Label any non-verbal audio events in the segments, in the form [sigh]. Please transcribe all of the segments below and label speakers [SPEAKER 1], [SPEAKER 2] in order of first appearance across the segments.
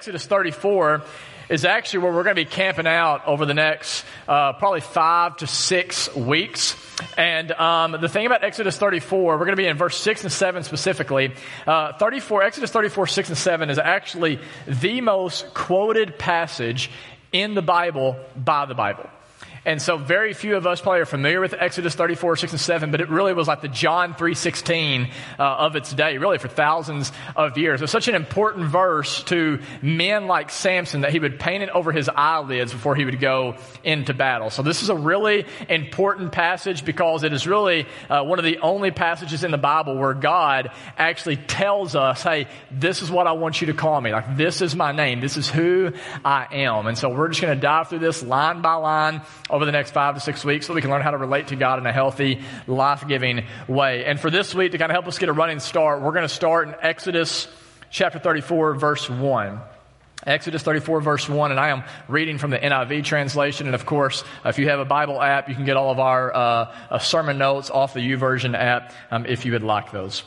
[SPEAKER 1] Exodus 34 is actually where we're going to be camping out over the next uh, probably five to six weeks. And um, the thing about Exodus 34, we're going to be in verse 6 and 7 specifically. Uh, 34, Exodus 34, 6 and 7 is actually the most quoted passage in the Bible by the Bible. And so very few of us probably are familiar with Exodus 34, 6 and 7, but it really was like the John 3.16 uh, of its day, really for thousands of years. It was such an important verse to men like Samson that he would paint it over his eyelids before he would go into battle. So this is a really important passage because it is really uh, one of the only passages in the Bible where God actually tells us, hey, this is what I want you to call me. Like, this is my name. This is who I am. And so we're just going to dive through this line by line over the next five to six weeks so we can learn how to relate to God in a healthy, life giving way. And for this week, to kind of help us get a running start, we're going to start in Exodus chapter 34, verse 1. Exodus 34, verse 1, and I am reading from the NIV translation. And of course, if you have a Bible app, you can get all of our uh, uh, sermon notes off the YouVersion app um, if you would like those.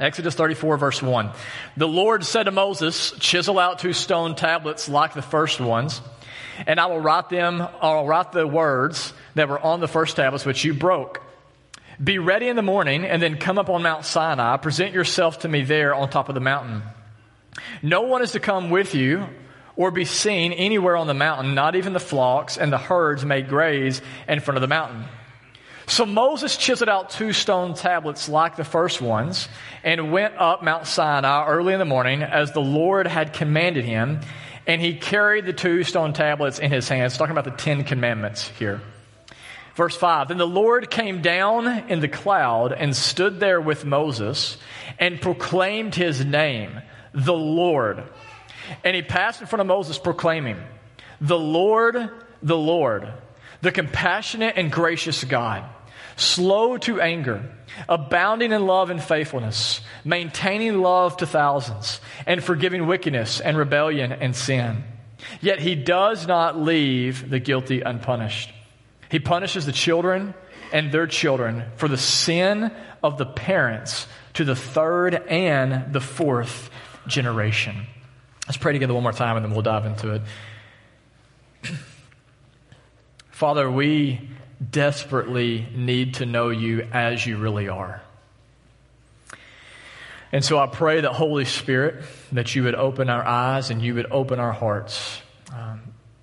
[SPEAKER 1] Exodus 34, verse 1. The Lord said to Moses, Chisel out two stone tablets like the first ones and I will write them, I'll write the words that were on the first tablets which you broke. Be ready in the morning and then come up on Mount Sinai. Present yourself to me there on top of the mountain. No one is to come with you or be seen anywhere on the mountain, not even the flocks and the herds may graze in front of the mountain. So Moses chiseled out two stone tablets like the first ones and went up Mount Sinai early in the morning as the Lord had commanded him. And he carried the two stone tablets in his hands, talking about the Ten Commandments here. Verse 5 Then the Lord came down in the cloud and stood there with Moses and proclaimed his name, the Lord. And he passed in front of Moses, proclaiming, The Lord, the Lord, the compassionate and gracious God slow to anger, abounding in love and faithfulness, maintaining love to thousands, and forgiving wickedness and rebellion and sin. Yet he does not leave the guilty unpunished. He punishes the children and their children for the sin of the parents to the third and the fourth generation. Let's pray together one more time and then we'll dive into it. [clears throat] Father, we desperately need to know you as you really are. And so I pray that Holy Spirit, that you would open our eyes and you would open our hearts um,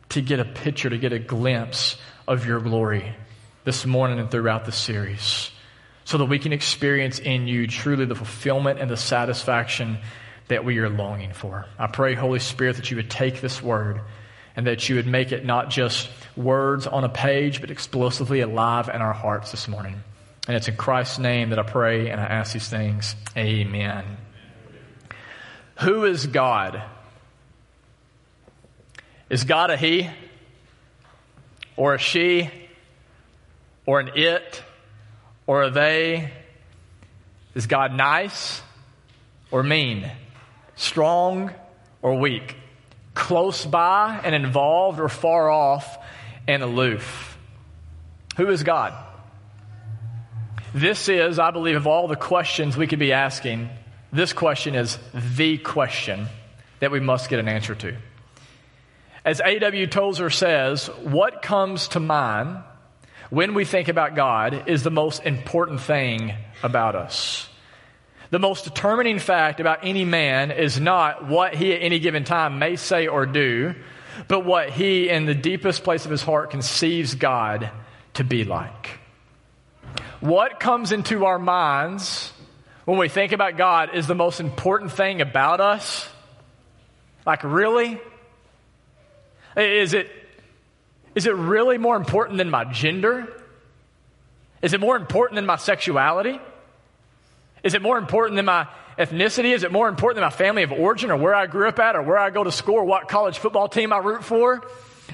[SPEAKER 1] to get a picture, to get a glimpse of your glory this morning and throughout the series, so that we can experience in you truly the fulfillment and the satisfaction that we are longing for. I pray, Holy Spirit, that you would take this word and that you would make it not just words on a page, but explosively alive in our hearts this morning. And it's in Christ's name that I pray and I ask these things. Amen. Who is God? Is God a he? Or a she? Or an it? Or a they? Is God nice or mean? Strong or weak? close by and involved or far off and aloof. Who is God? This is, I believe, of all the questions we could be asking, this question is the question that we must get an answer to. As A.W. Tozer says, what comes to mind when we think about God is the most important thing about us. The most determining fact about any man is not what he at any given time may say or do, but what he, in the deepest place of his heart, conceives God to be like. What comes into our minds when we think about God is the most important thing about us? Like, really? Is it, is it really more important than my gender? Is it more important than my sexuality? Is it more important than my ethnicity? Is it more important than my family of origin or where I grew up at or where I go to school or what college football team I root for?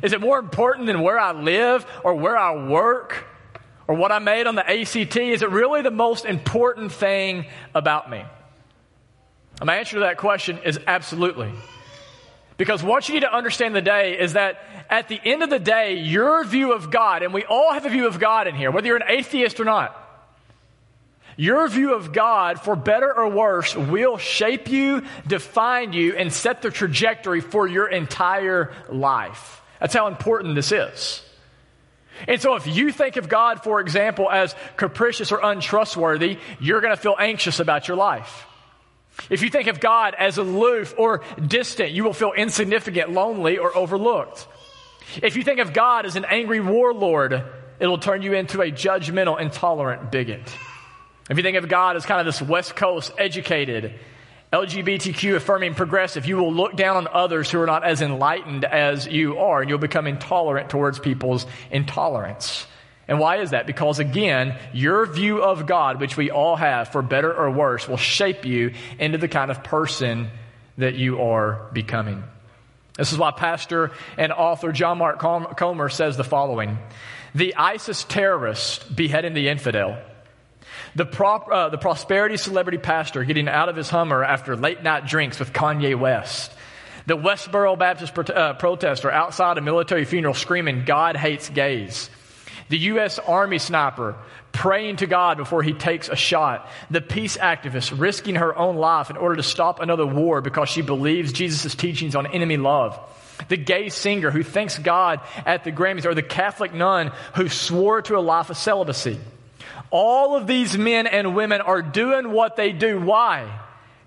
[SPEAKER 1] Is it more important than where I live or where I work or what I made on the ACT? Is it really the most important thing about me? And my answer to that question is absolutely. Because what you need to understand today is that at the end of the day, your view of God, and we all have a view of God in here, whether you're an atheist or not, your view of God, for better or worse, will shape you, define you, and set the trajectory for your entire life. That's how important this is. And so if you think of God, for example, as capricious or untrustworthy, you're going to feel anxious about your life. If you think of God as aloof or distant, you will feel insignificant, lonely, or overlooked. If you think of God as an angry warlord, it'll turn you into a judgmental, intolerant bigot. If you think of God as kind of this West Coast educated, LGBTQ affirming progressive, you will look down on others who are not as enlightened as you are, and you'll become intolerant towards people's intolerance. And why is that? Because again, your view of God, which we all have for better or worse, will shape you into the kind of person that you are becoming. This is why pastor and author John Mark Comer says the following. The ISIS terrorist beheading the infidel. The, prop, uh, the prosperity celebrity pastor getting out of his Hummer after late night drinks with Kanye West. The Westboro Baptist pro- uh, protester outside a military funeral screaming, God hates gays. The U.S. Army sniper praying to God before he takes a shot. The peace activist risking her own life in order to stop another war because she believes Jesus' teachings on enemy love. The gay singer who thanks God at the Grammys, or the Catholic nun who swore to a life of celibacy. All of these men and women are doing what they do. Why?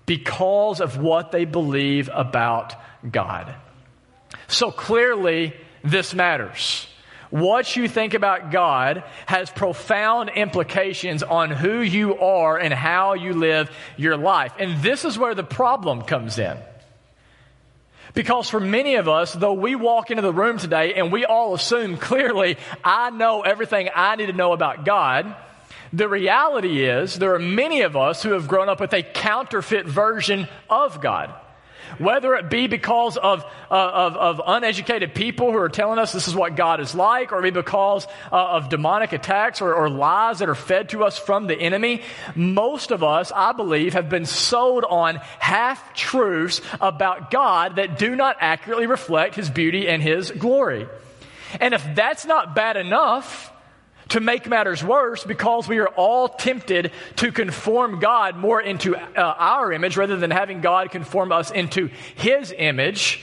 [SPEAKER 1] Because of what they believe about God. So clearly, this matters. What you think about God has profound implications on who you are and how you live your life. And this is where the problem comes in. Because for many of us, though we walk into the room today and we all assume clearly, I know everything I need to know about God, the reality is there are many of us who have grown up with a counterfeit version of God. Whether it be because of, uh, of, of, uneducated people who are telling us this is what God is like, or maybe because uh, of demonic attacks or, or lies that are fed to us from the enemy, most of us, I believe, have been sold on half truths about God that do not accurately reflect His beauty and His glory. And if that's not bad enough, to make matters worse, because we are all tempted to conform God more into uh, our image rather than having God conform us into His image,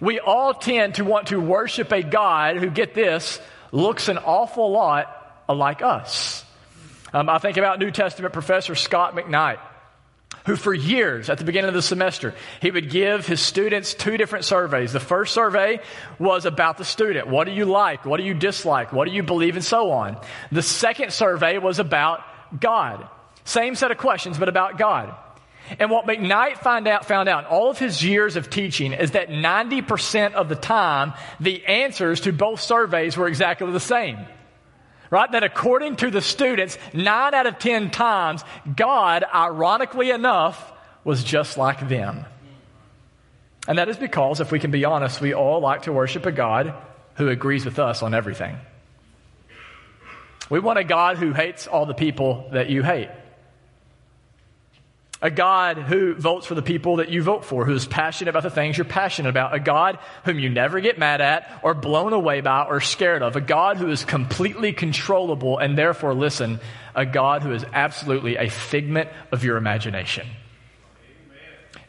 [SPEAKER 1] we all tend to want to worship a God who, get this, looks an awful lot like us. Um, I think about New Testament professor Scot McKnight who for years at the beginning of the semester, he would give his students two different surveys. The first survey was about the student. What do you like? What do you dislike? What do you believe? And so on. The second survey was about God. Same set of questions, but about God. And what McKnight found out, found out in all of his years of teaching is that 90% of the time, the answers to both surveys were exactly the same. Right? That according to the students, nine out of ten times, God, ironically enough, was just like them. And that is because, if we can be honest, we all like to worship a God who agrees with us on everything. We want a God who hates all the people that you hate. A God who votes for the people that you vote for, who is passionate about the things you're passionate about. A God whom you never get mad at or blown away by or scared of. A God who is completely controllable and therefore, listen, a God who is absolutely a figment of your imagination.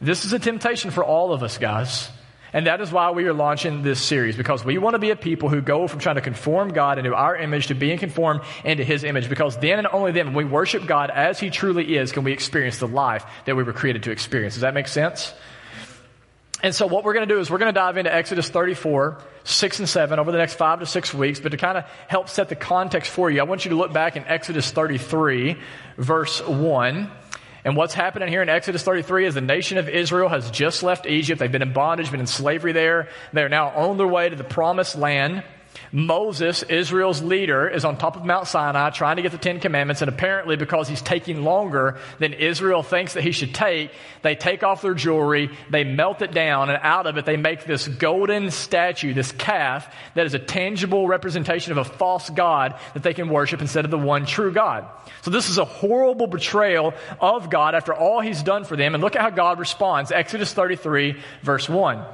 [SPEAKER 1] This is a temptation for all of us, guys. And that is why we are launching this series, because we want to be a people who go from trying to conform God into our image to being conformed into His image, because then and only then, when we worship God as He truly is, can we experience the life that we were created to experience. Does that make sense? And so what we're going to do is we're going to dive into Exodus 34, 6 and 7 over the next five to six weeks, but to kind of help set the context for you, I want you to look back in Exodus 33, verse 1. And what's happening here in Exodus 33 is the nation of Israel has just left Egypt. They've been in bondage, been in slavery there. They're now on their way to the promised land. Moses, Israel's leader, is on top of Mount Sinai trying to get the Ten Commandments, and apparently because he's taking longer than Israel thinks that he should take, they take off their jewelry, they melt it down, and out of it they make this golden statue, this calf, that is a tangible representation of a false God that they can worship instead of the one true God. So this is a horrible betrayal of God after all he's done for them, and look at how God responds. Exodus 33, verse 1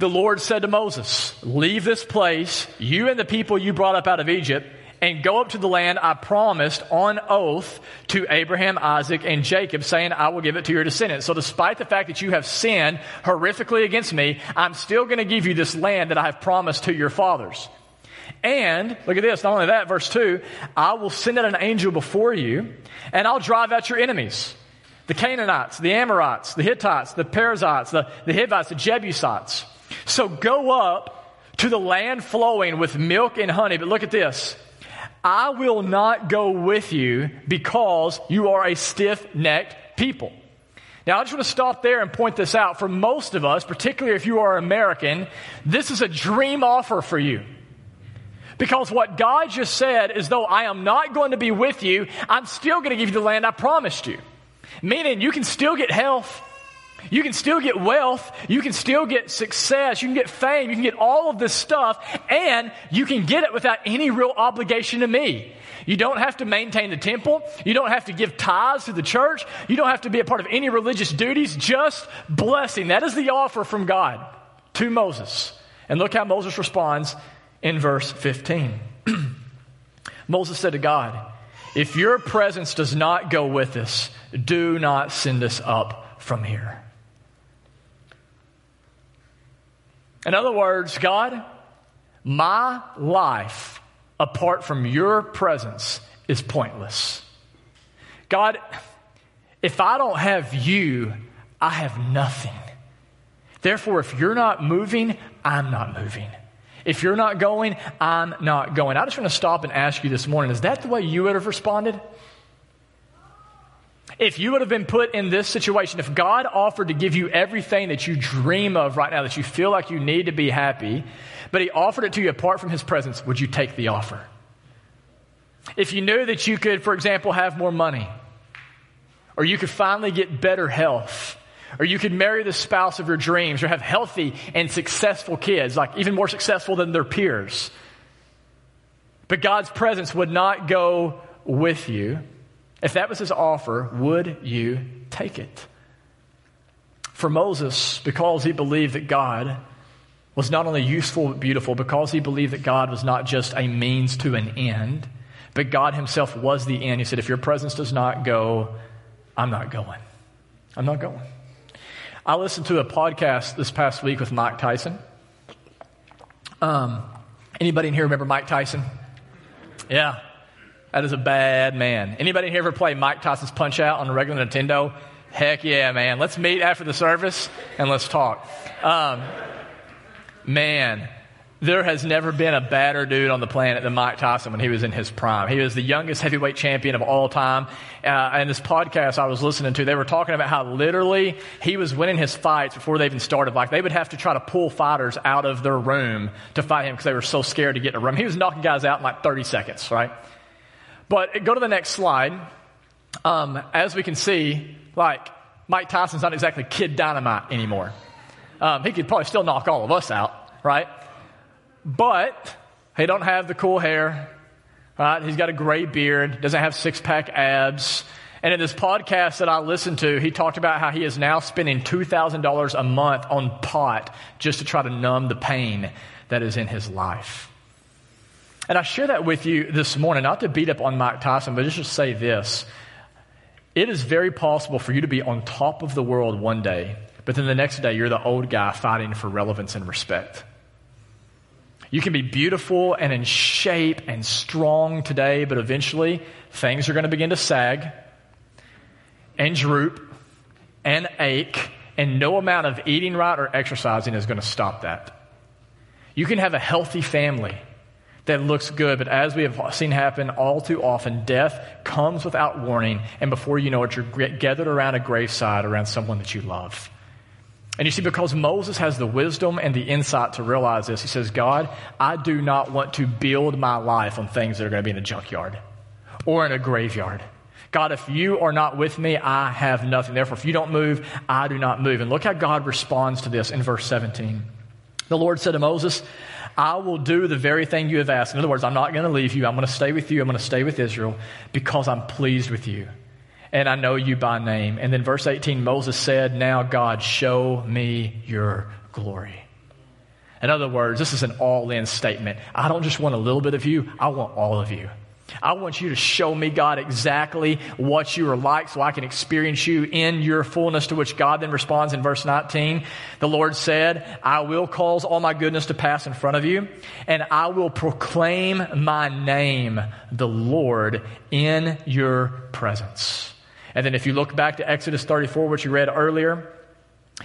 [SPEAKER 1] the Lord said to Moses, Leave this place, you and the people you brought up out of Egypt, and go up to the land I promised on oath to Abraham, Isaac, and Jacob, saying, I will give it to your descendants. So despite the fact that you have sinned horrifically against me, I'm still going to give you this land that I have promised to your fathers. And, look at this, not only that, verse 2, I will send out an angel before you, and I'll drive out your enemies. The Canaanites, the Amorites, the Hittites, the Perizzites, the, the Hivites, the Jebusites. So go up to the land flowing with milk and honey. But look at this. I will not go with you because you are a stiff necked people. Now, I just want to stop there and point this out. For most of us, particularly if you are American, this is a dream offer for you. Because what God just said is, though I am not going to be with you, I'm still going to give you the land I promised you. Meaning, you can still get health, you can still get wealth. You can still get success. You can get fame. You can get all of this stuff and you can get it without any real obligation to me. You don't have to maintain the temple. You don't have to give tithes to the church. You don't have to be a part of any religious duties. Just blessing. That is the offer from God to Moses. And look how Moses responds in verse 15. [clears throat] Moses said to God, If your presence does not go with us, do not send us up from here. In other words, God, my life apart from your presence is pointless. God, if I don't have you, I have nothing. Therefore, if you're not moving, I'm not moving. If you're not going, I'm not going. I just want to stop and ask you this morning is that the way you would have responded? If you would have been put in this situation, if God offered to give you everything that you dream of right now, that you feel like you need to be happy, but He offered it to you apart from His presence, would you take the offer? If you knew that you could, for example, have more money, or you could finally get better health, or you could marry the spouse of your dreams, or have healthy and successful kids, like even more successful than their peers, but God's presence would not go with you, if that was his offer, would you take it? For Moses, because he believed that God was not only useful but beautiful, because he believed that God was not just a means to an end, but God himself was the end. He said, If your presence does not go, I'm not going. I'm not going. I listened to a podcast this past week with Mike Tyson. Um, anybody in here remember Mike Tyson? Yeah. That is a bad man. Anybody here ever play Mike Tyson's Punch Out on a regular Nintendo? Heck yeah, man. Let's meet after the service and let's talk. Um, man, there has never been a badder dude on the planet than Mike Tyson when he was in his prime. He was the youngest heavyweight champion of all time. Uh, and this podcast I was listening to, they were talking about how literally he was winning his fights before they even started. Like they would have to try to pull fighters out of their room to fight him because they were so scared to get in a room. He was knocking guys out in like 30 seconds, right? But go to the next slide. Um, as we can see, like Mike Tyson's not exactly kid dynamite anymore. Um, he could probably still knock all of us out, right? But he don't have the cool hair, right? He's got a gray beard, doesn't have six pack abs. And in this podcast that I listened to, he talked about how he is now spending $2,000 a month on pot just to try to numb the pain that is in his life. And I share that with you this morning, not to beat up on Mike Tyson, but just to say this. It is very possible for you to be on top of the world one day, but then the next day you're the old guy fighting for relevance and respect. You can be beautiful and in shape and strong today, but eventually things are going to begin to sag and droop and ache, and no amount of eating right or exercising is going to stop that. You can have a healthy family that looks good, but as we have seen happen all too often, death comes without warning, and before you know it, you're gathered around a graveside around someone that you love. And you see, because Moses has the wisdom and the insight to realize this, he says, God, I do not want to build my life on things that are going to be in a junkyard or in a graveyard. God, if you are not with me, I have nothing. Therefore, if you don't move, I do not move. And look how God responds to this in verse 17. The Lord said to Moses, I will do the very thing you have asked. In other words, I'm not going to leave you. I'm going to stay with you. I'm going to stay with Israel because I'm pleased with you and I know you by name. And then verse 18, Moses said, Now God, show me your glory. In other words, this is an all in statement. I don't just want a little bit of you, I want all of you. I want you to show me, God, exactly what you are like so I can experience you in your fullness, to which God then responds in verse 19. The Lord said, I will cause all my goodness to pass in front of you, and I will proclaim my name, the Lord, in your presence. And then if you look back to Exodus 34, which you read earlier,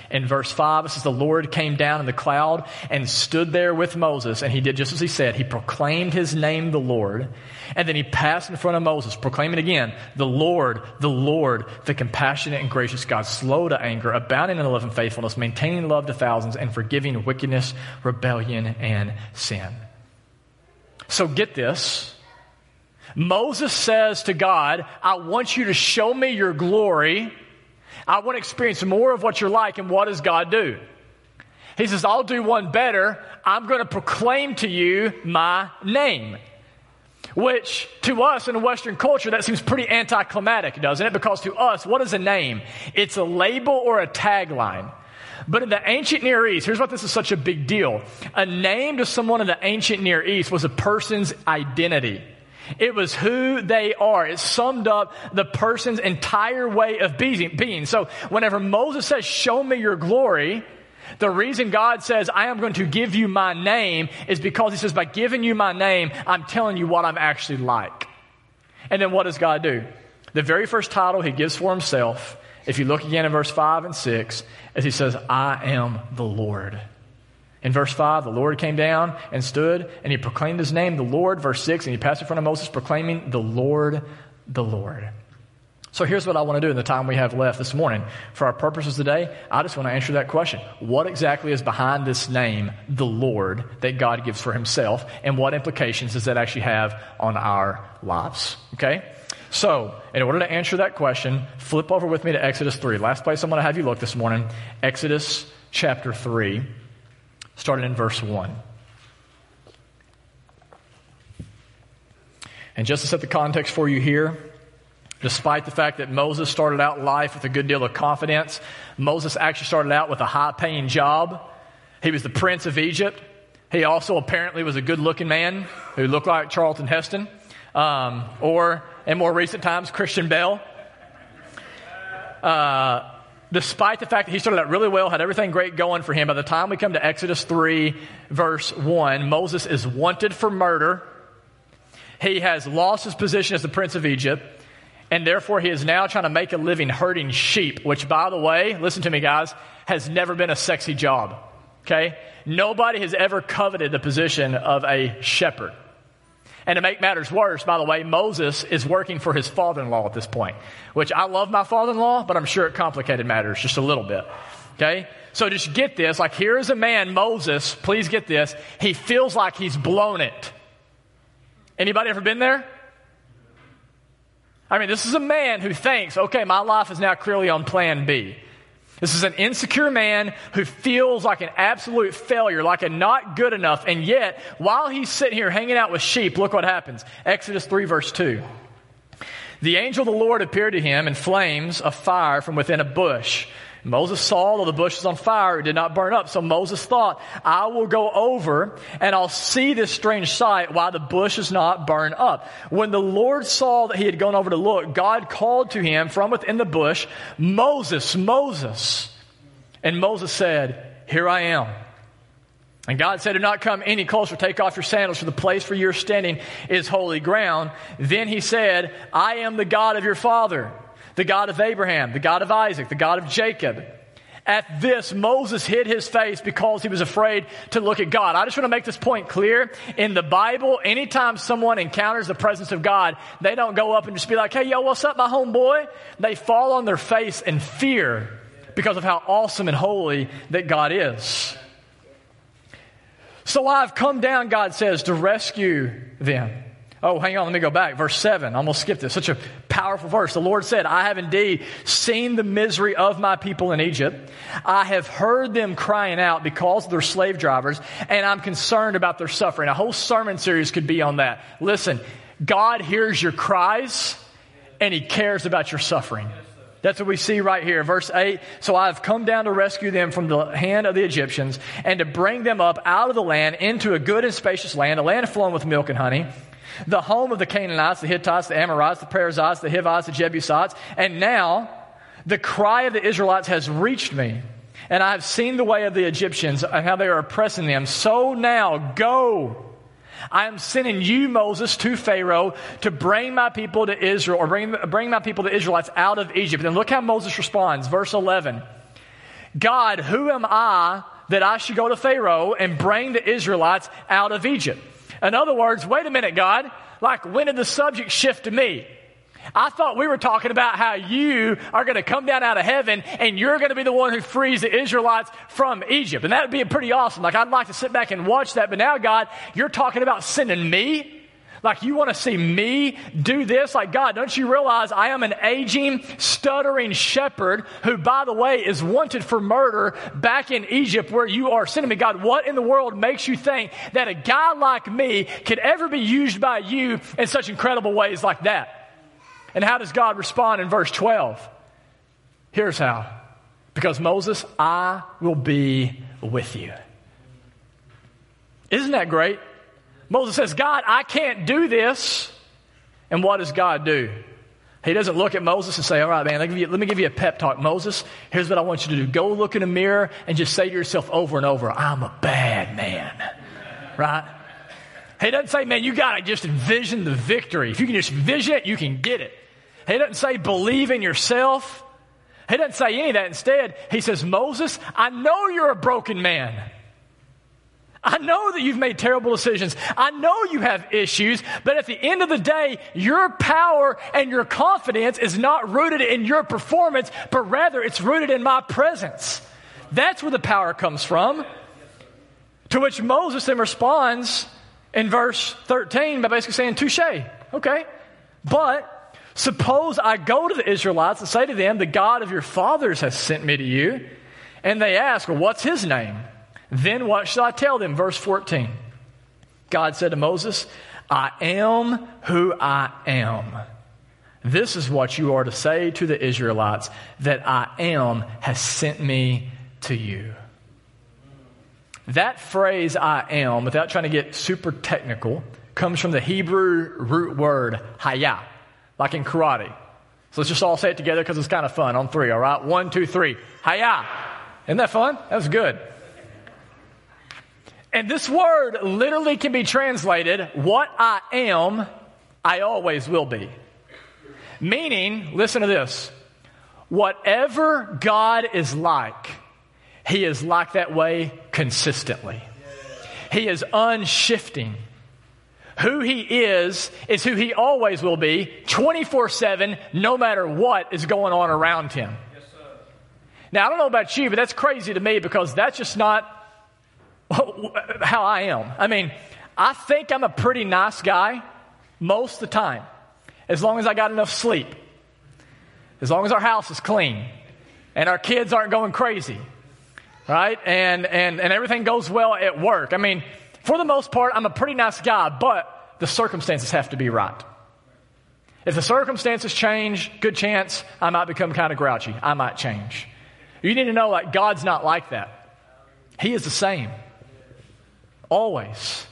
[SPEAKER 1] in verse 5, it says, The Lord came down in the cloud and stood there with Moses, and he did just as he said. He proclaimed his name, the Lord, and then he passed in front of Moses, proclaiming again, The Lord, the Lord, the compassionate and gracious God, slow to anger, abounding in love and faithfulness, maintaining love to thousands, and forgiving wickedness, rebellion, and sin. So get this. Moses says to God, I want you to show me your glory. I want to experience more of what you're like. And what does God do? He says, I'll do one better. I'm going to proclaim to you my name. Which, to us in Western culture, that seems pretty anticlimactic, doesn't it? Because to us, what is a name? It's a label or a tagline. But in the ancient Near East, here's what this is such a big deal. A name to someone in the ancient Near East was a person's identity. It was who they are. It summed up the person's entire way of being. So whenever Moses says, show me your glory, the reason God says, I am going to give you my name is because he says, by giving you my name, I'm telling you what I'm actually like. And then what does God do? The very first title he gives for himself, if you look again in verse 5 and 6, is he says, I am the Lord. In verse 5, the Lord came down and stood, and he proclaimed his name, the Lord. Verse 6, and he passed in front of Moses, proclaiming, the Lord, the Lord. So here's what I want to do in the time we have left this morning. For our purposes today, I just want to answer that question. What exactly is behind this name, the Lord, that God gives for himself, and what implications does that actually have on our lives? Okay? So, in order to answer that question, flip over with me to Exodus 3. Last place I'm going to have you look this morning, Exodus chapter 3 starting in verse 1. And just to set the context for you here, despite the fact that Moses started out life with a good deal of confidence, Moses actually started out with a high paying job. He was the prince of Egypt. He also apparently was a good looking man who looked like Charlton Heston, um, or in more recent times, Christian Bale. Uh, despite the fact that he started out really well, had everything great going for him, by the time we come to Exodus 3, verse 1, Moses is wanted for murder. He has lost his position as the prince of Egypt, and therefore he is now trying to make a living herding sheep, which, by the way, listen to me, guys, has never been a sexy job. Okay? Nobody has ever coveted the position of a shepherd. And to make matters worse, by the way, Moses is working for his father in law at this point, which I love my father in law, but I'm sure it complicated matters just a little bit. Okay? So just get this. Like, here is a man, Moses, please get this. He feels like he's blown it. Anybody ever been there? I mean, this is a man who thinks, okay, my life is now clearly on plan B. This is an insecure man who feels like an absolute failure, like a not good enough. And yet, while he's sitting here hanging out with sheep, look what happens. Exodus 3 verse 2. The angel of the Lord appeared to him in flames of fire from within a bush. Moses saw that the bush was on fire, it did not burn up. So Moses thought, I will go over and I'll see this strange sight why the bush is not burned up. When the Lord saw that he had gone over to look, God called to him from within the bush, Moses, Moses. And Moses said, Here I am. And God said, Do not come any closer. Take off your sandals, for the place where you're standing is holy ground. Then he said, I am the God of your father the God of Abraham, the God of Isaac, the God of Jacob. At this, Moses hid his face because he was afraid to look at God. I just want to make this point clear. In the Bible, anytime someone encounters the presence of God, they don't go up and just be like, hey, yo, what's up, my homeboy? They fall on their face in fear because of how awesome and holy that God is. So I've come down, God says, to rescue them. Oh, hang on, let me go back. Verse 7. I almost skipped this. Such a powerful verse. The Lord said, I have indeed seen the misery of my people in Egypt. I have heard them crying out because their slave drivers, and I'm concerned about their suffering. A whole sermon series could be on that. Listen, God hears your cries, and He cares about your suffering. That's what we see right here. Verse 8 So I have come down to rescue them from the hand of the Egyptians and to bring them up out of the land into a good and spacious land, a land flowing with milk and honey, the home of the Canaanites, the Hittites, the Amorites, the Perizzites, the Hivites, the Jebusites. And now the cry of the Israelites has reached me. And I have seen the way of the Egyptians and how they are oppressing them. So now go I am sending you, Moses, to Pharaoh to bring my people to Israel, or bring, bring my people, the Israelites, out of Egypt. And look how Moses responds. Verse 11 God, who am I that I should go to Pharaoh and bring the Israelites out of Egypt? In other words, wait a minute, God. Like, when did the subject shift to me? I thought we were talking about how you are going to come down out of heaven and you're going to be the one who frees the Israelites from Egypt. And that would be pretty awesome. Like, I'd like to sit back and watch that. But now, God, you're talking about sending me? Like, you want to see me do this? Like, God, don't you realize I am an aging, stuttering shepherd who, by the way, is wanted for murder back in Egypt where you are sending me? God, what in the world makes you think that a guy like me could ever be used by you in such incredible ways like that? And how does God respond in verse 12? Here's how. Because Moses, I will be with you. Isn't that great? Moses says, God, I can't do this. And what does God do? He doesn't look at Moses and say, All right, man, let me, you, let me give you a pep talk. Moses, here's what I want you to do. Go look in a mirror and just say to yourself over and over, I'm a bad man. Right? He doesn't say, Man, you got to just envision the victory. If you can just envision it, you can get it. He doesn't say believe in yourself. He doesn't say any of that. Instead, he says, Moses, I know you're a broken man. I know that you've made terrible decisions. I know you have issues, but at the end of the day, your power and your confidence is not rooted in your performance, but rather it's rooted in my presence. That's where the power comes from. To which Moses then responds in verse 13 by basically saying, Touche. Okay. But Suppose I go to the Israelites and say to them, The God of your fathers has sent me to you. And they ask, well, What's his name? Then what shall I tell them? Verse 14. God said to Moses, I am who I am. This is what you are to say to the Israelites that I am has sent me to you. That phrase, I am, without trying to get super technical, comes from the Hebrew root word hayah like in karate. So let's just all say it together because it's kind of fun on three, all right? One, two, three. Hiya! Isn't that fun? That was good. And this word literally can be translated, what I am, I always will be. Meaning, listen to this. Whatever God is like, He is like that way consistently. He is unshifting. Who he is, is who he always will be, 24 7, no matter what is going on around him. Yes, now, I don't know about you, but that's crazy to me because that's just not [laughs] how I am. I mean, I think I'm a pretty nice guy most of the time, as long as I got enough sleep, as long as our house is clean, and our kids aren't going crazy, right? And, and, and everything goes well at work. I mean, for the most part, I'm a pretty nice guy, but the circumstances have to be right. If the circumstances change, good chance I might become kind of grouchy. I might change. You need to know that God's not like that. He is the same. Always.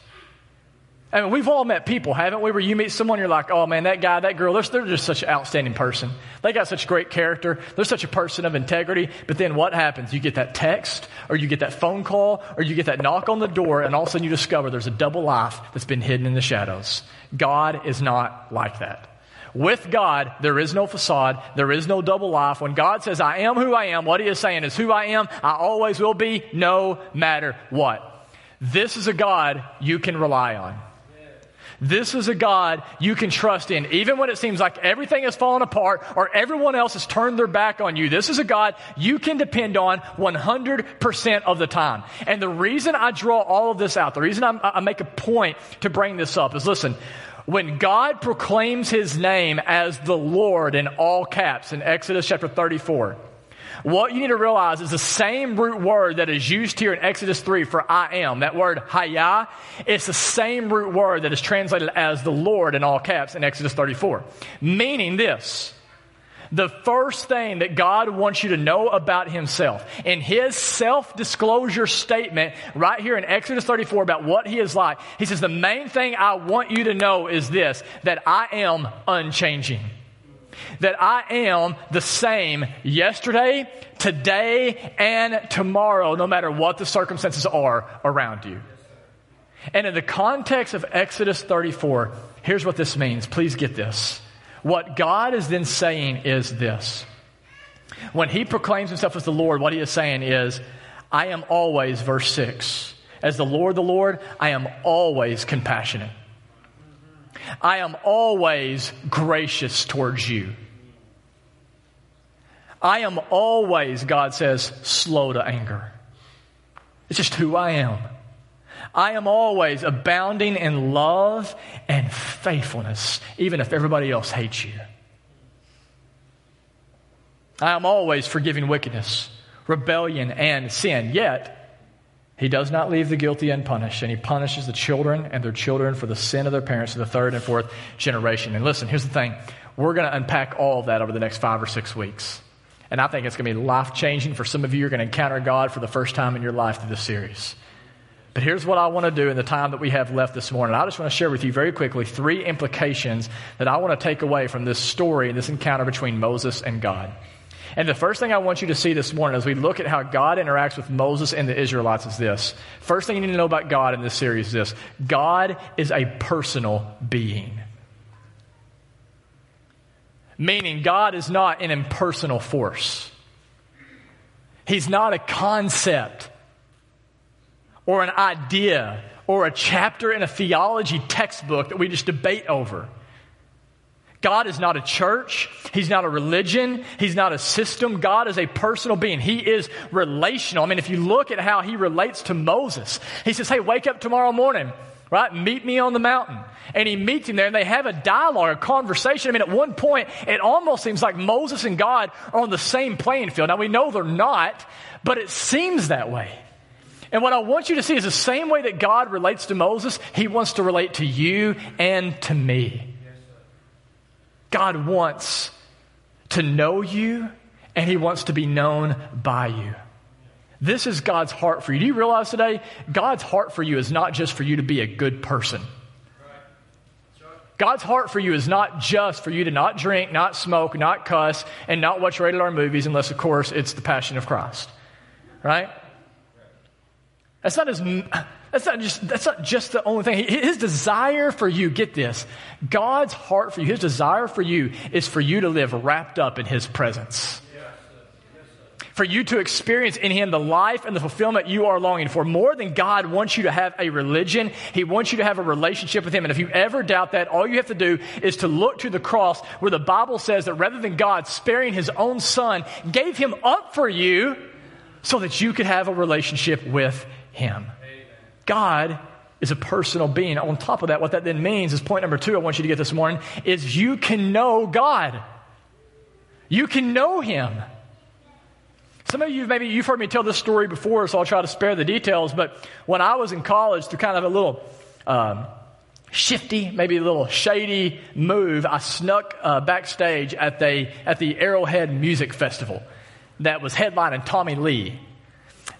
[SPEAKER 1] I mean, we've all met people, haven't we? Where you meet someone, you're like, oh man, that guy, that girl, they're, they're just such an outstanding person. They got such great character. They're such a person of integrity. But then what happens? You get that text, or you get that phone call, or you get that knock on the door, and all of a sudden you discover there's a double life that's been hidden in the shadows. God is not like that. With God, there is no facade. There is no double life. When God says, I am who I am, what he is saying is who I am, I always will be, no matter what. This is a God you can rely on. This is a God you can trust in, even when it seems like everything has fallen apart or everyone else has turned their back on you. This is a God you can depend on 100% of the time. And the reason I draw all of this out, the reason I'm, i make a point to bring this up is listen, when God proclaims his name as the Lord in all caps in Exodus chapter 34, what you need to realize is the same root word that is used here in Exodus 3 for I am. That word hayah, it's the same root word that is translated as the Lord in all caps in Exodus 34. Meaning this. The first thing that God wants you to know about Himself in His self disclosure statement right here in Exodus 34 about what He is like, He says, The main thing I want you to know is this, that I am unchanging that I am the same yesterday, today, and tomorrow, no matter what the circumstances are around you. And in the context of Exodus 34, here's what this means. Please get this. What God is then saying is this. When he proclaims himself as the Lord, what he is saying is, I am always, verse 6, as the Lord, the Lord, I am always compassionate. I am always gracious towards you. I am always, God says, slow to anger. It's just who I am. I am always abounding in love and faithfulness, even if everybody else hates you. I am always forgiving wickedness, rebellion, and sin. Yet, he does not leave the guilty unpunished, and he punishes the children and their children for the sin of their parents to the third and fourth generation. And listen, here's the thing we're going to unpack all of that over the next five or six weeks. And I think it's going to be life changing for some of you. You're going to encounter God for the first time in your life through this series. But here's what I want to do in the time that we have left this morning. I just want to share with you very quickly three implications that I want to take away from this story, and this encounter between Moses and God. And the first thing I want you to see this morning as we look at how God interacts with Moses and the Israelites is this. First thing you need to know about God in this series is this God is a personal being. Meaning, God is not an impersonal force. He's not a concept or an idea or a chapter in a theology textbook that we just debate over. God is not a church. He's not a religion. He's not a system. God is a personal being. He is relational. I mean, if you look at how he relates to Moses, he says, Hey, wake up tomorrow morning, right? Meet me on the mountain. And he meets him there and they have a dialogue, a conversation. I mean, at one point, it almost seems like Moses and God are on the same playing field. Now, we know they're not, but it seems that way. And what I want you to see is the same way that God relates to Moses, he wants to relate to you and to me. God wants to know you and he wants to be known by you. This is God's heart for you. Do you realize today? God's heart for you is not just for you to be a good person. God's heart for you is not just for you to not drink, not smoke, not cuss, and not watch rated R movies, unless, of course, it's the passion of Christ. Right? That's not as that's not just, that's not just the only thing. His desire for you, get this, God's heart for you, his desire for you is for you to live wrapped up in his presence. For you to experience in him the life and the fulfillment you are longing for. More than God wants you to have a religion, he wants you to have a relationship with him. And if you ever doubt that, all you have to do is to look to the cross where the Bible says that rather than God sparing his own son, gave him up for you so that you could have a relationship with him. God is a personal being. On top of that, what that then means is point number two I want you to get this morning is you can know God. You can know Him. Some of you, maybe you've heard me tell this story before, so I'll try to spare the details. But when I was in college, through kind of a little um, shifty, maybe a little shady move, I snuck uh, backstage at the, at the Arrowhead Music Festival that was headlining Tommy Lee.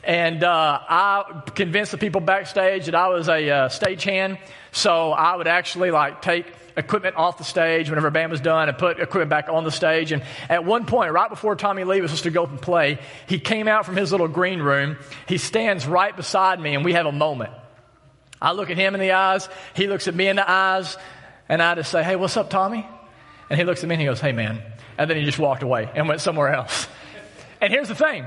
[SPEAKER 1] And uh, I convinced the people backstage that I was a uh, stagehand. So I would actually like take equipment off the stage whenever a band was done and put equipment back on the stage. And at one point, right before Tommy Lee was supposed to go up and play, he came out from his little green room. He stands right beside me and we have a moment. I look at him in the eyes. He looks at me in the eyes. And I just say, Hey, what's up, Tommy? And he looks at me and he goes, Hey, man. And then he just walked away and went somewhere else. And here's the thing.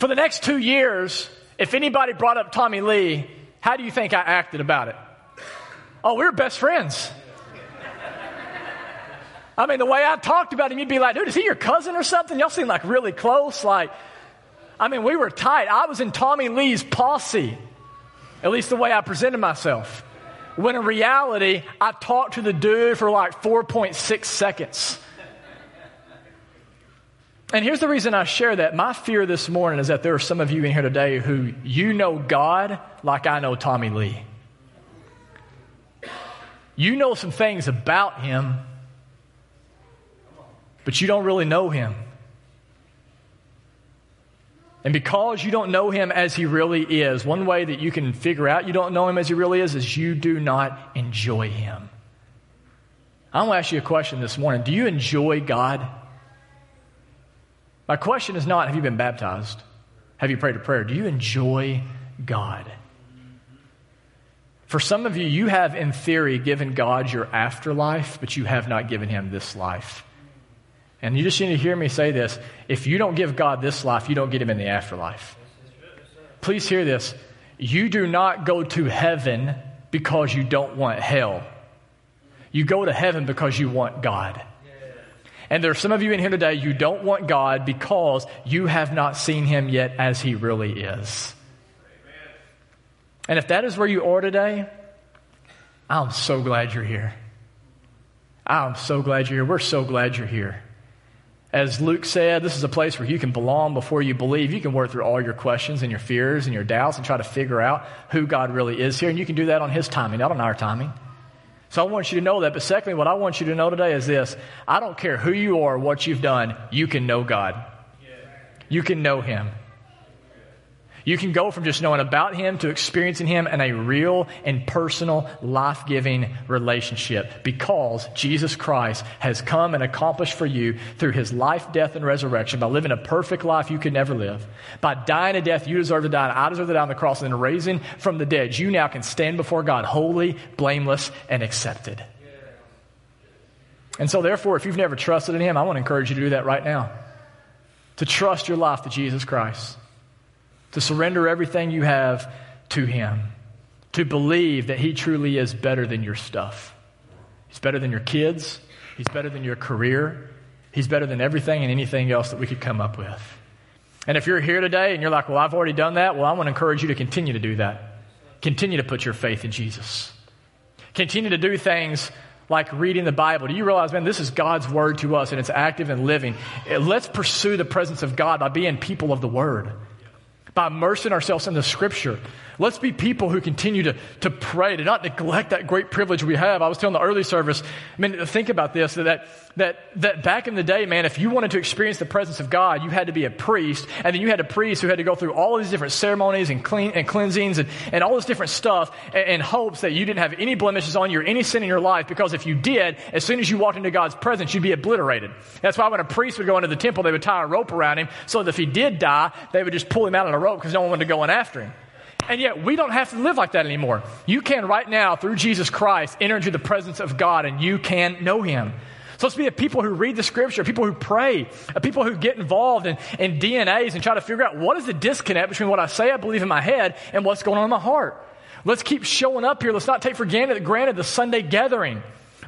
[SPEAKER 1] For the next two years, if anybody brought up Tommy Lee, how do you think I acted about it? Oh, we were best friends. I mean, the way I talked about him, you'd be like, dude, is he your cousin or something? Y'all seem like really close. Like, I mean, we were tight. I was in Tommy Lee's posse, at least the way I presented myself. When in reality, I talked to the dude for like 4.6 seconds. And here's the reason I share that. My fear this morning is that there are some of you in here today who you know God like I know Tommy Lee. You know some things about him, but you don't really know him. And because you don't know him as he really is, one way that you can figure out you don't know him as he really is is you do not enjoy him. I want to ask you a question this morning. Do you enjoy God? My question is not have you been baptized? Have you prayed a prayer? Do you enjoy God? For some of you, you have, in theory, given God your afterlife, but you have not given him this life. And you just need to hear me say this. If you don't give God this life, you don't get him in the afterlife. Please hear this. You do not go to heaven because you don't want hell. You go to heaven because you want God. And there are some of you in here today, you don't want God because you have not seen him yet as he really is. And if that is where you are today, I'm so glad you're here. I'm so glad you're here. We're so glad you're here. As Luke said, this is a place where you can belong before you believe. You can work through all your questions and your fears and your doubts and try to figure out who God really is here. And you can do that on His timing, not on our timing. So I want you to know that. But secondly, what I want you to know today is this I don't care who you are, what you've done, you can know God. You can know Him. You can go from just knowing about Him to experiencing Him in a real and personal, life giving relationship because Jesus Christ has come and accomplished for you through His life, death, and resurrection by living a perfect life you could never live. By dying a death you deserve to die, and I deserve to die on the cross, and then raising from the dead, you now can stand before God holy, blameless, and accepted. And so, therefore, if you've never trusted in Him, I want to encourage you to do that right now. To trust your life to Jesus Christ to surrender everything you have to Him, to believe that He truly is better than your stuff. He's better than your kids, He's better than your career, He's better than everything and anything else that we could come up with. And if you're here today and you're like, well, I've already done that, well, I want to encourage you to continue to do that. Continue to put your faith in Jesus. Continue to do things like reading the Bible. Do you realize, man, this is God's word to us and it's active and living? Let's pursue the presence of God by being people of the word by immersing ourselves in the scripture. Let's be people who continue to, to pray, to not neglect that great privilege we have. I was telling the early service, I mean, think about this, that, that, that back in the day, man, if you wanted to experience the presence of God, you had to be a priest, and then you had a priest who had to go through all these different ceremonies and clean, and cleansings and, and all this different stuff in hopes that you didn't have any blemishes on you or any sin in your life, because if you did, as soon as you walked into God's presence, you'd be obliterated. That's why when a priest would go into the temple, they would tie a rope around him, so that if he did die, they would just pull him out on a rope because no one wanted to go in after him. And yet, we don't have to live like that anymore. You can, right now, through Jesus Christ, enter into the presence of God and you can know Him. So let's be a people who read the scripture, people who pray, people who get involved in, in DNAs and try to figure out what is the disconnect between what I say I believe in my head and what's going on in my heart. Let's keep showing up here. Let's not take for granted, granted the Sunday gathering.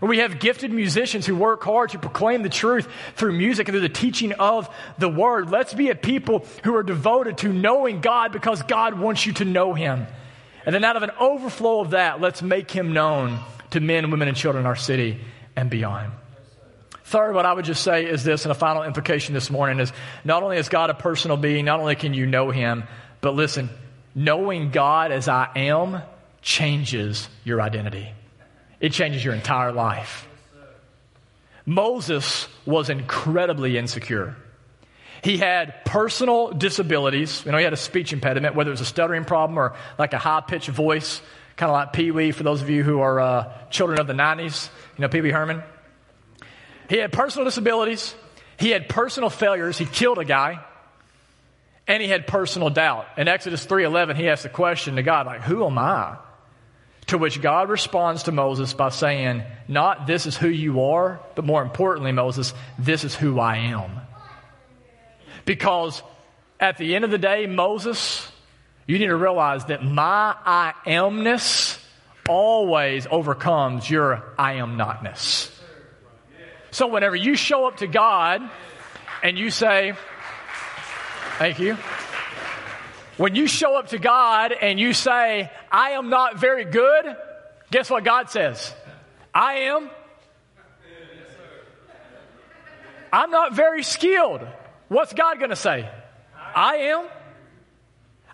[SPEAKER 1] We have gifted musicians who work hard to proclaim the truth through music and through the teaching of the word. Let's be a people who are devoted to knowing God because God wants you to know Him. And then out of an overflow of that, let's make Him known to men, women, and children in our city and beyond. Third, what I would just say is this, and a final implication this morning is not only is God a personal being, not only can you know Him, but listen, knowing God as I am changes your identity it changes your entire life. Moses was incredibly insecure. He had personal disabilities. You know, he had a speech impediment, whether it was a stuttering problem or like a high pitched voice, kind of like Pee Wee for those of you who are uh, children of the 90s. You know, Pee Wee Herman. He had personal disabilities. He had personal failures. He killed a guy. And he had personal doubt. In Exodus 3.11, he asked the question to God, like, who am I? To which God responds to Moses by saying, Not this is who you are, but more importantly, Moses, this is who I am. Because at the end of the day, Moses, you need to realize that my I amness always overcomes your I am notness. So whenever you show up to God and you say, Thank you. When you show up to God and you say, I am not very good, guess what God says? I am. I'm not very skilled. What's God going to say? I am.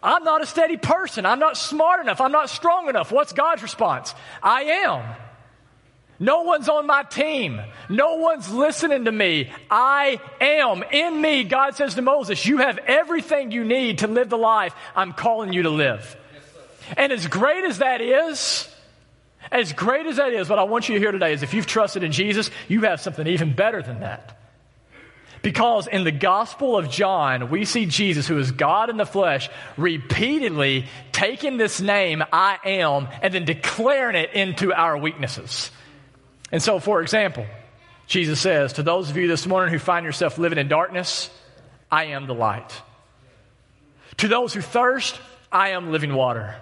[SPEAKER 1] I'm not a steady person. I'm not smart enough. I'm not strong enough. What's God's response? I am. No one's on my team. No one's listening to me. I am. In me, God says to Moses, you have everything you need to live the life I'm calling you to live. And as great as that is, as great as that is, what I want you to hear today is if you've trusted in Jesus, you have something even better than that. Because in the Gospel of John, we see Jesus, who is God in the flesh, repeatedly taking this name, I am, and then declaring it into our weaknesses. And so, for example, Jesus says, To those of you this morning who find yourself living in darkness, I am the light. To those who thirst, I am living water.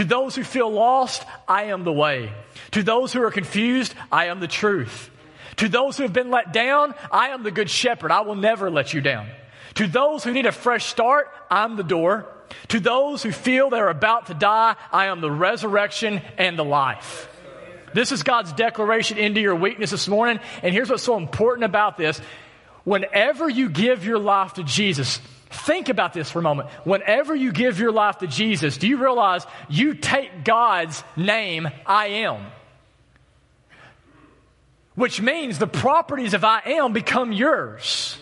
[SPEAKER 1] To those who feel lost, I am the way. To those who are confused, I am the truth. To those who have been let down, I am the good shepherd. I will never let you down. To those who need a fresh start, I'm the door. To those who feel they're about to die, I am the resurrection and the life. This is God's declaration into your weakness this morning. And here's what's so important about this. Whenever you give your life to Jesus, think about this for a moment. Whenever you give your life to Jesus, do you realize you take God's name, I am? Which means the properties of I am become yours.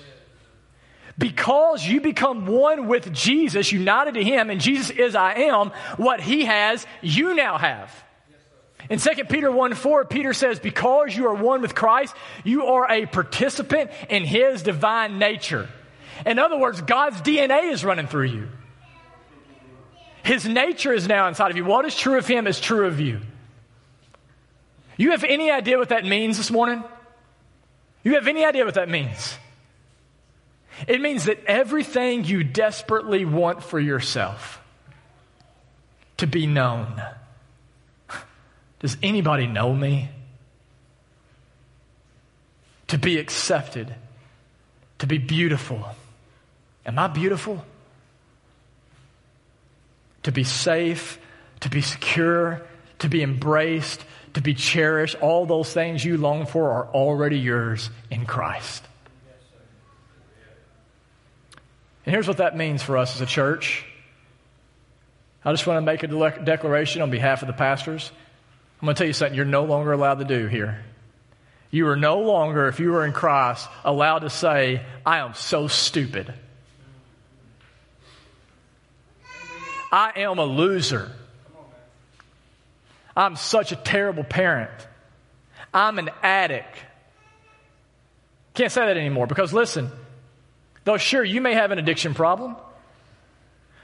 [SPEAKER 1] Because you become one with Jesus, united to Him, and Jesus is I am, what He has, you now have. In 2 Peter 1 4, Peter says, Because you are one with Christ, you are a participant in his divine nature. In other words, God's DNA is running through you. His nature is now inside of you. What is true of him is true of you. You have any idea what that means this morning? You have any idea what that means? It means that everything you desperately want for yourself to be known does anybody know me? To be accepted, to be beautiful. Am I beautiful? To be safe, to be secure, to be embraced, to be cherished, all those things you long for are already yours in Christ. And here's what that means for us as a church. I just want to make a de- declaration on behalf of the pastors. I'm going to tell you something you're no longer allowed to do here. You are no longer, if you are in Christ, allowed to say, I am so stupid. I am a loser. I'm such a terrible parent. I'm an addict. Can't say that anymore because listen, though sure you may have an addiction problem,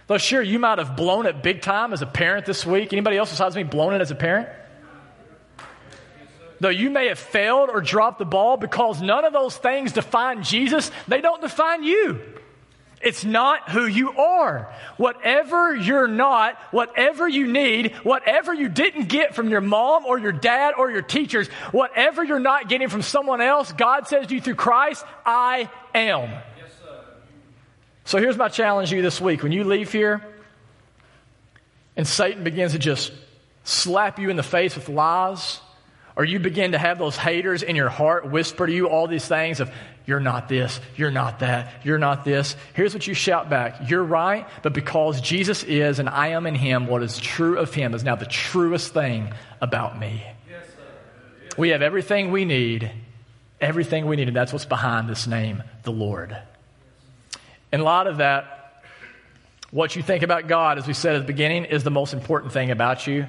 [SPEAKER 1] though sure you might have blown it big time as a parent this week. Anybody else besides me blown it as a parent? Though you may have failed or dropped the ball because none of those things define Jesus, they don't define you. It's not who you are. Whatever you're not, whatever you need, whatever you didn't get from your mom or your dad or your teachers, whatever you're not getting from someone else, God says to you through Christ, I am. Yes, so here's my challenge to you this week. When you leave here and Satan begins to just slap you in the face with lies, or you begin to have those haters in your heart whisper to you all these things of, you're not this, you're not that, you're not this. Here's what you shout back. You're right, but because Jesus is and I am in him, what is true of him is now the truest thing about me. We have everything we need, everything we need, and that's what's behind this name, the Lord. And a lot of that, what you think about God, as we said at the beginning, is the most important thing about you.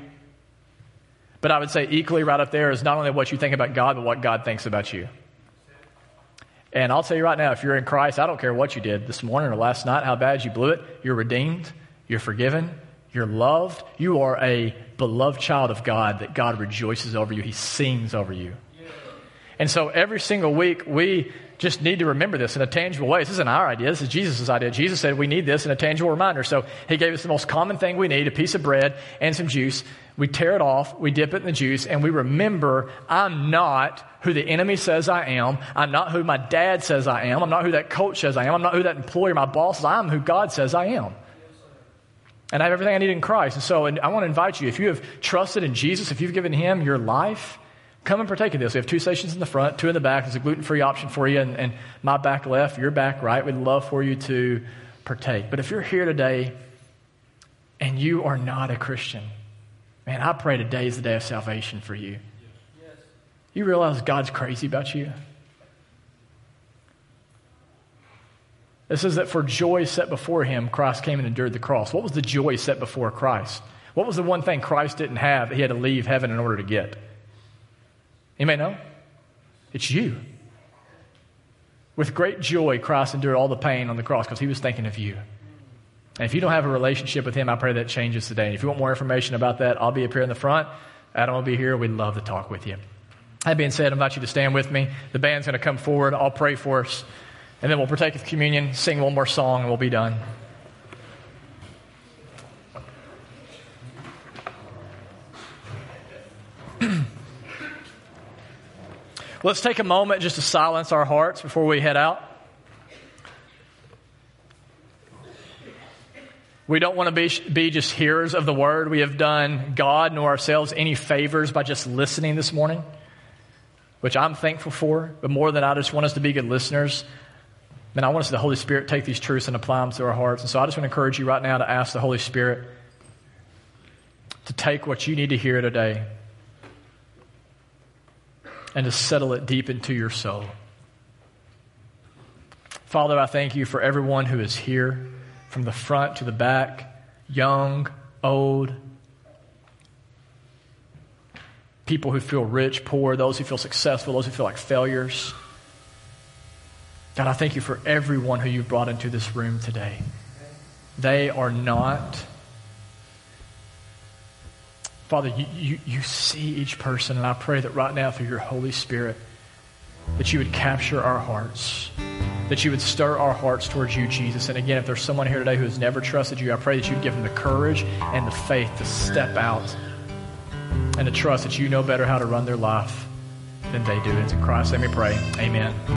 [SPEAKER 1] But I would say equally right up there is not only what you think about God, but what God thinks about you. And I'll tell you right now, if you're in Christ, I don't care what you did this morning or last night, how bad you blew it, you're redeemed, you're forgiven, you're loved, you are a beloved child of God that God rejoices over you, He sings over you. And so every single week, we just need to remember this in a tangible way. This isn't our idea. This is Jesus' idea. Jesus said we need this in a tangible reminder. So he gave us the most common thing we need, a piece of bread and some juice. We tear it off, we dip it in the juice, and we remember I'm not who the enemy says I am. I'm not who my dad says I am. I'm not who that coach says I am. I'm not who that employer, my boss is. I'm who God says I am. And I have everything I need in Christ. And so and I want to invite you, if you have trusted in Jesus, if you've given him your life, come and partake of this. We have two stations in the front, two in the back. There's a gluten free option for you, and, and my back left, your back right. We'd love for you to partake. But if you're here today and you are not a Christian, man, I pray today is the day of salvation for you. You realize God's crazy about you? It says that for joy set before him, Christ came and endured the cross. What was the joy set before Christ? What was the one thing Christ didn't have that he had to leave heaven in order to get? May know. It's you. With great joy, Christ endured all the pain on the cross because he was thinking of you. And if you don't have a relationship with him, I pray that changes today. And if you want more information about that, I'll be up here in the front. Adam will be here. We'd love to talk with you. That being said, I invite you to stand with me. The band's going to come forward. I'll pray for us. And then we'll partake of communion, sing one more song, and we'll be done. Let's take a moment just to silence our hearts before we head out. We don't want to be, be just hearers of the word. We have done God nor ourselves any favors by just listening this morning, which I'm thankful for. But more than I just want us to be good listeners. Then I want us, to the Holy Spirit, take these truths and apply them to our hearts. And so I just want to encourage you right now to ask the Holy Spirit to take what you need to hear today and to settle it deep into your soul. Father, I thank you for everyone who is here, from the front to the back, young, old, people who feel rich, poor, those who feel successful, those who feel like failures. God, I thank you for everyone who you've brought into this room today. They are not Father, you, you, you see each person, and I pray that right now through your Holy Spirit, that you would capture our hearts, that you would stir our hearts towards you, Jesus. And again, if there's someone here today who has never trusted you, I pray that you'd give them the courage and the faith to step out and to trust that you know better how to run their life than they do. It's in Christ's name we pray. Amen.